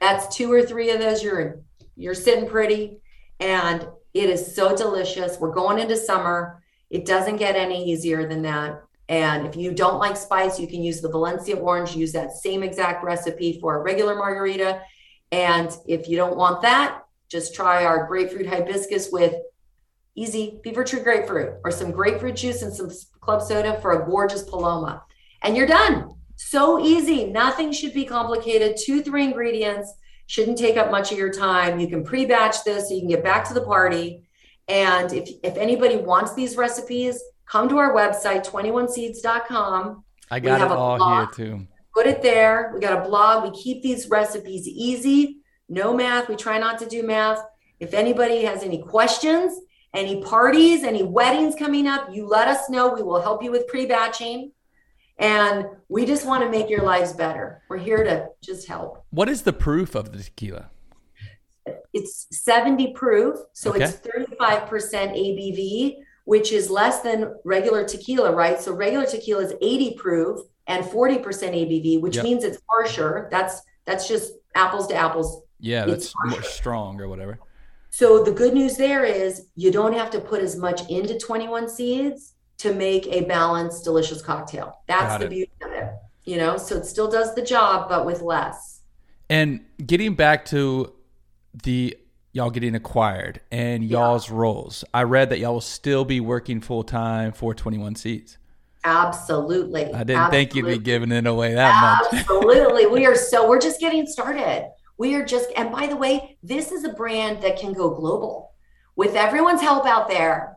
that's two or three of those. You're you're sitting pretty and it is so delicious. We're going into summer. It doesn't get any easier than that. And if you don't like spice, you can use the Valencia orange, use that same exact recipe for a regular margarita. And if you don't want that, just try our grapefruit hibiscus with easy Fever-Tree grapefruit or some grapefruit juice and some club soda for a gorgeous paloma. And you're done. So easy. Nothing should be complicated. Two, three ingredients shouldn't take up much of your time. You can pre batch this so you can get back to the party. And if, if anybody wants these recipes, come to our website, 21seeds.com. I got it all blog. here too. Put it there. We got a blog. We keep these recipes easy, no math. We try not to do math. If anybody has any questions, any parties, any weddings coming up, you let us know. We will help you with pre batching. And we just want to make your lives better. We're here to just help. What is the proof of the tequila? It's 70 proof. So okay. it's 35% ABV which is less than regular tequila, right? So regular tequila is 80 proof and 40% ABV, which yep. means it's harsher. That's that's just apples to apples. Yeah, that's more strong or whatever. So the good news there is you don't have to put as much into 21 seeds to make a balanced, delicious cocktail. That's the beauty of it. You know, so it still does the job, but with less. And getting back to the y'all getting acquired and y'all's yeah. roles. I read that y'all will still be working full time for 21 Seeds. Absolutely. I didn't Absolutely. think you'd be giving it away that much. Absolutely. we are so, we're just getting started. We are just, and by the way, this is a brand that can go global. With everyone's help out there,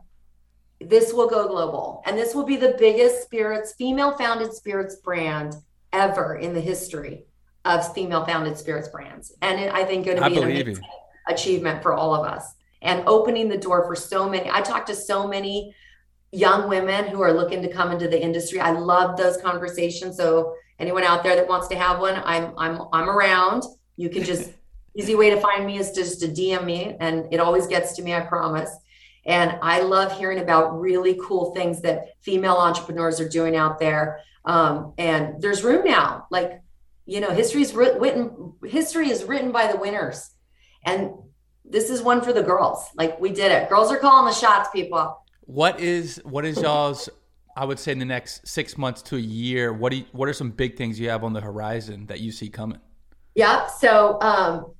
this will go global. And this will be the biggest spirits, female founded spirits brand ever in the history of female founded spirits brands. And I think going to be an amazing. You achievement for all of us and opening the door for so many. I talk to so many young women who are looking to come into the industry. I love those conversations. So anyone out there that wants to have one, I'm I'm I'm around. You can just easy way to find me is just to DM me and it always gets to me, I promise. And I love hearing about really cool things that female entrepreneurs are doing out there. Um, and there's room now. Like, you know, history is written. History is written by the winners. And this is one for the girls. Like we did it. Girls are calling the shots, people. What is what is y'all's I would say in the next six months to a year, what do you, what are some big things you have on the horizon that you see coming? Yep. So um,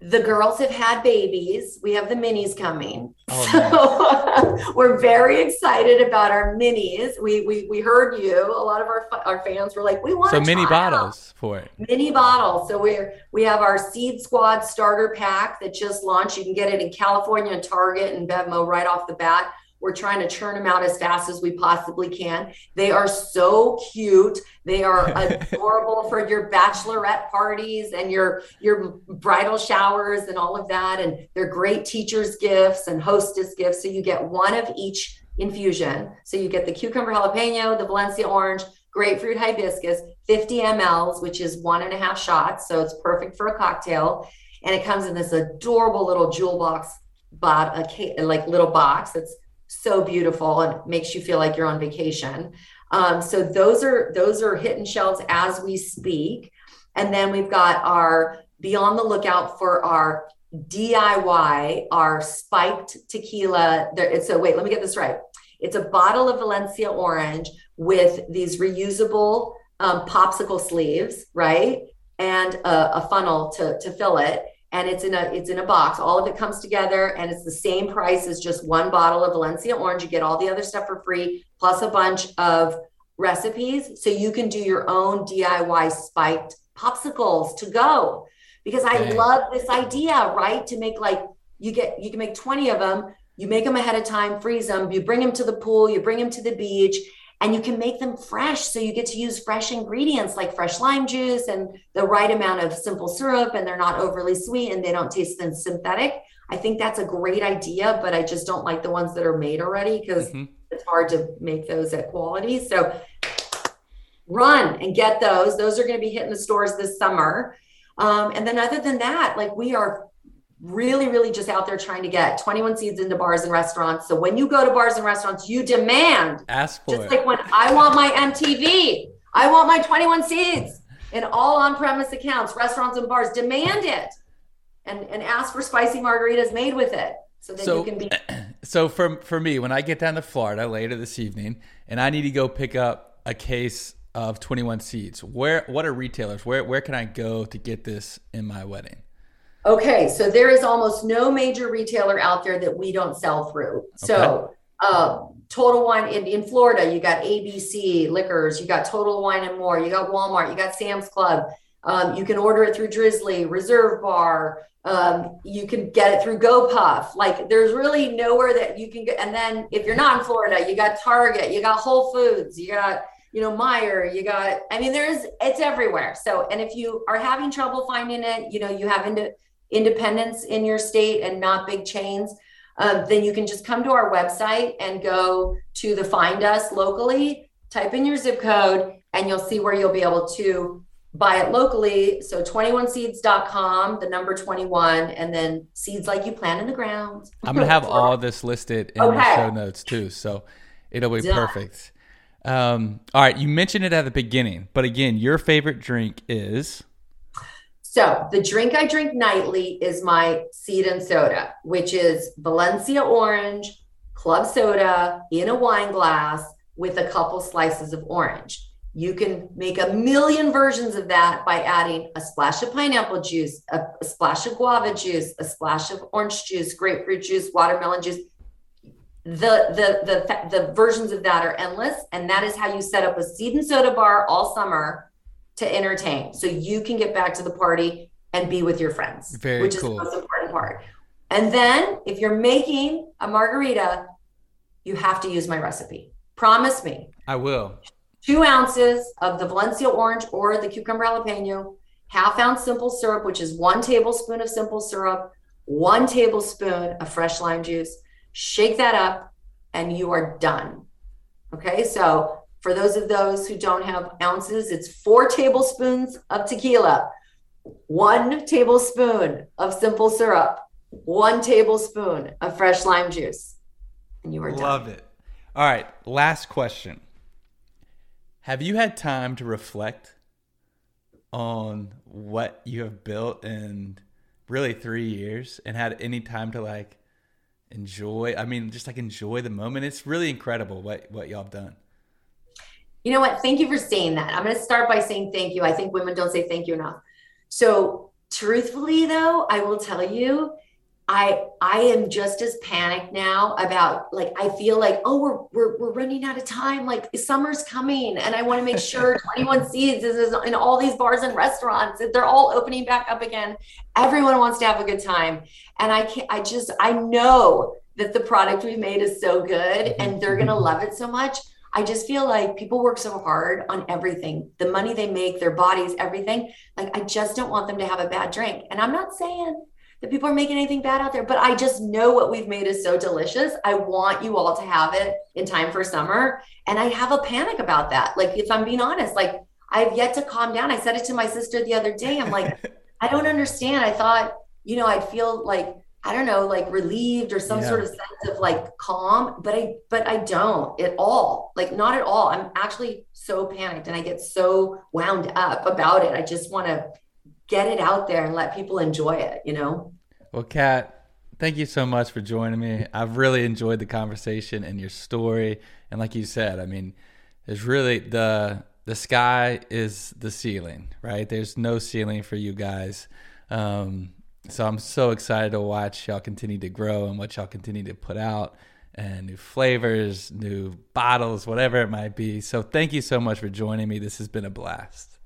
the girls have had babies. We have the minis coming. Oh, so we're very excited about our minis. We, we we heard you. A lot of our our fans were like, "We want so mini bottles out. for it." Mini bottles. So we're we have our Seed Squad starter pack that just launched. You can get it in California and Target and Bevmo right off the bat. We're trying to churn them out as fast as we possibly can. They are so cute. They are adorable for your bachelorette parties and your your bridal showers and all of that. And they're great teachers' gifts and hostess gifts. So you get one of each infusion. So you get the cucumber jalapeno, the Valencia orange, grapefruit hibiscus, 50 mLs, which is one and a half shots. So it's perfect for a cocktail. And it comes in this adorable little jewel box, bot, a like little box that's so beautiful and makes you feel like you're on vacation. Um, so those are those are hitting shelves as we speak. And then we've got our be on the lookout for our DIY, our spiked tequila. So wait, let me get this right. It's a bottle of Valencia orange with these reusable um, popsicle sleeves, right? And a, a funnel to, to fill it. And it's in a it's in a box. All of it comes together, and it's the same price as just one bottle of Valencia orange. You get all the other stuff for free, plus a bunch of recipes, so you can do your own DIY spiked popsicles to go. Because I love this idea, right? To make like you get you can make 20 of them you make them ahead of time, freeze them, you bring them to the pool, you bring them to the beach, and you can make them fresh. So you get to use fresh ingredients like fresh lime juice and the right amount of simple syrup, and they're not overly sweet and they don't taste then synthetic. I think that's a great idea, but I just don't like the ones that are made already because mm-hmm. it's hard to make those at quality. So run and get those. Those are going to be hitting the stores this summer. Um, and then other than that, like we are really, really just out there trying to get 21 seeds into bars and restaurants. So when you go to bars and restaurants, you demand. Ask for just it. like when I want my MTV, I want my 21 seeds in all on-premise accounts, restaurants and bars. Demand it, and and ask for spicy margaritas made with it, so that so, you can be. So for for me, when I get down to Florida later this evening, and I need to go pick up a case of 21 seeds, where what are retailers? Where where can I go to get this in my wedding? Okay, so there is almost no major retailer out there that we don't sell through. Okay. So, uh, Total Wine in, in Florida, you got ABC Liquors, you got Total Wine and More, you got Walmart, you got Sam's Club. Um, you can order it through Drizly, Reserve Bar. Um, you can get it through GoPuff. Like, there's really nowhere that you can get. And then, if you're not in Florida, you got Target, you got Whole Foods, you got you know, Meijer, you got, I mean, there's, it's everywhere. So, and if you are having trouble finding it, you know, you have into, independents in your state and not big chains, uh, then you can just come to our website and go to the find us locally, type in your zip code, and you'll see where you'll be able to buy it locally. So 21seeds.com, the number 21, and then seeds like you plant in the ground. I'm going to have all this listed in okay. the show notes too. So it'll be Done. perfect. Um, all right. You mentioned it at the beginning, but again, your favorite drink is. So the drink I drink nightly is my seed and soda, which is Valencia orange, club soda in a wine glass with a couple slices of orange. You can make a million versions of that by adding a splash of pineapple juice, a, a, splash of guava juice, a splash of orange juice, grapefruit juice, watermelon juice. The, the the the versions of that are endless, and that is how you set up a seed and soda bar all summer to entertain. So you can get back to the party and be with your friends, Very which cool. is the most important part. And then if you're making a margarita, you have to use my recipe. Promise me. I will. Two ounces of the Valencia orange or the cucumber jalapeno, half ounce simple syrup, which is one tablespoon of simple syrup, one tablespoon of fresh lime juice. Shake that up, and you are done. Okay, so for those of those who don't have ounces, it's four tablespoons of tequila, one tablespoon of simple syrup, one tablespoon of fresh lime juice, and you are done. Love it. All right, last question. Have you had time to reflect on what you have built in really three years and had any time to like enjoy? I mean, just like enjoy the moment. It's really incredible what, what y'all have done. You know what? Thank you for saying that. I'm going to start by saying thank you. I think women don't say thank you enough. So, truthfully, though, I will tell you, I I am just as panicked now about like I feel like oh we're we're we're running out of time like summer's coming and I want to make sure 21 Seeds is in all these bars and restaurants they're all opening back up again everyone wants to have a good time and I can't I just I know that the product we made is so good and they're going to love it so much. I just feel like people work so hard on everything the money they make, their bodies, everything. Like, I just don't want them to have a bad drink. And I'm not saying that people are making anything bad out there, but I just know what we've made is so delicious. I want you all to have it in time for summer. And I have a panic about that. Like, if I'm being honest, like, I've yet to calm down. I said it to my sister the other day. I'm like, I don't understand. I thought, you know, I'd feel like, I don't know, like relieved or some Yeah. sort of sense of like calm, but I but I don't at all. Like not at all. I'm actually so panicked and I get so wound up about it. I just want to get it out there and let people enjoy it, you know? Well, Kat, thank you so much for joining me. I've really enjoyed the conversation and your story. And like you said, I mean, there's really the the sky is the ceiling, right? There's no ceiling for you guys. Um, so I'm so excited to watch y'all continue to grow and what y'all continue to put out and new flavors, new bottles, whatever it might be. So thank you so much for joining me. This has been a blast.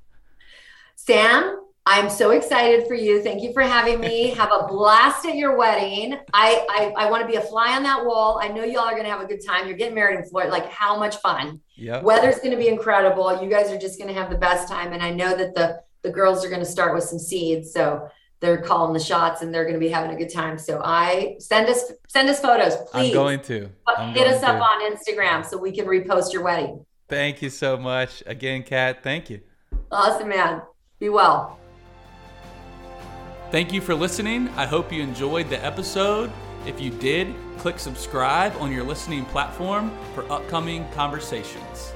Sam, I'm so excited for you. Thank you for having me. Have a blast at your wedding. I I, I want to be a fly on that wall. I know y'all are gonna have a good time. You're getting married in Florida. Like how much fun? Yep. Weather's gonna be incredible. You guys are just gonna have the best time. And I know that the the girls are gonna start with some seeds. So they're calling the shots and they're gonna be having a good time. So I send us send us photos, please. I'm going to. I'm Hit going us up on Instagram so we can repost your wedding. Thank you so much. Again, Kat, thank you. Awesome, man. Be well. Thank you for listening. I hope you enjoyed the episode. If you did, click subscribe on your listening platform for upcoming conversations.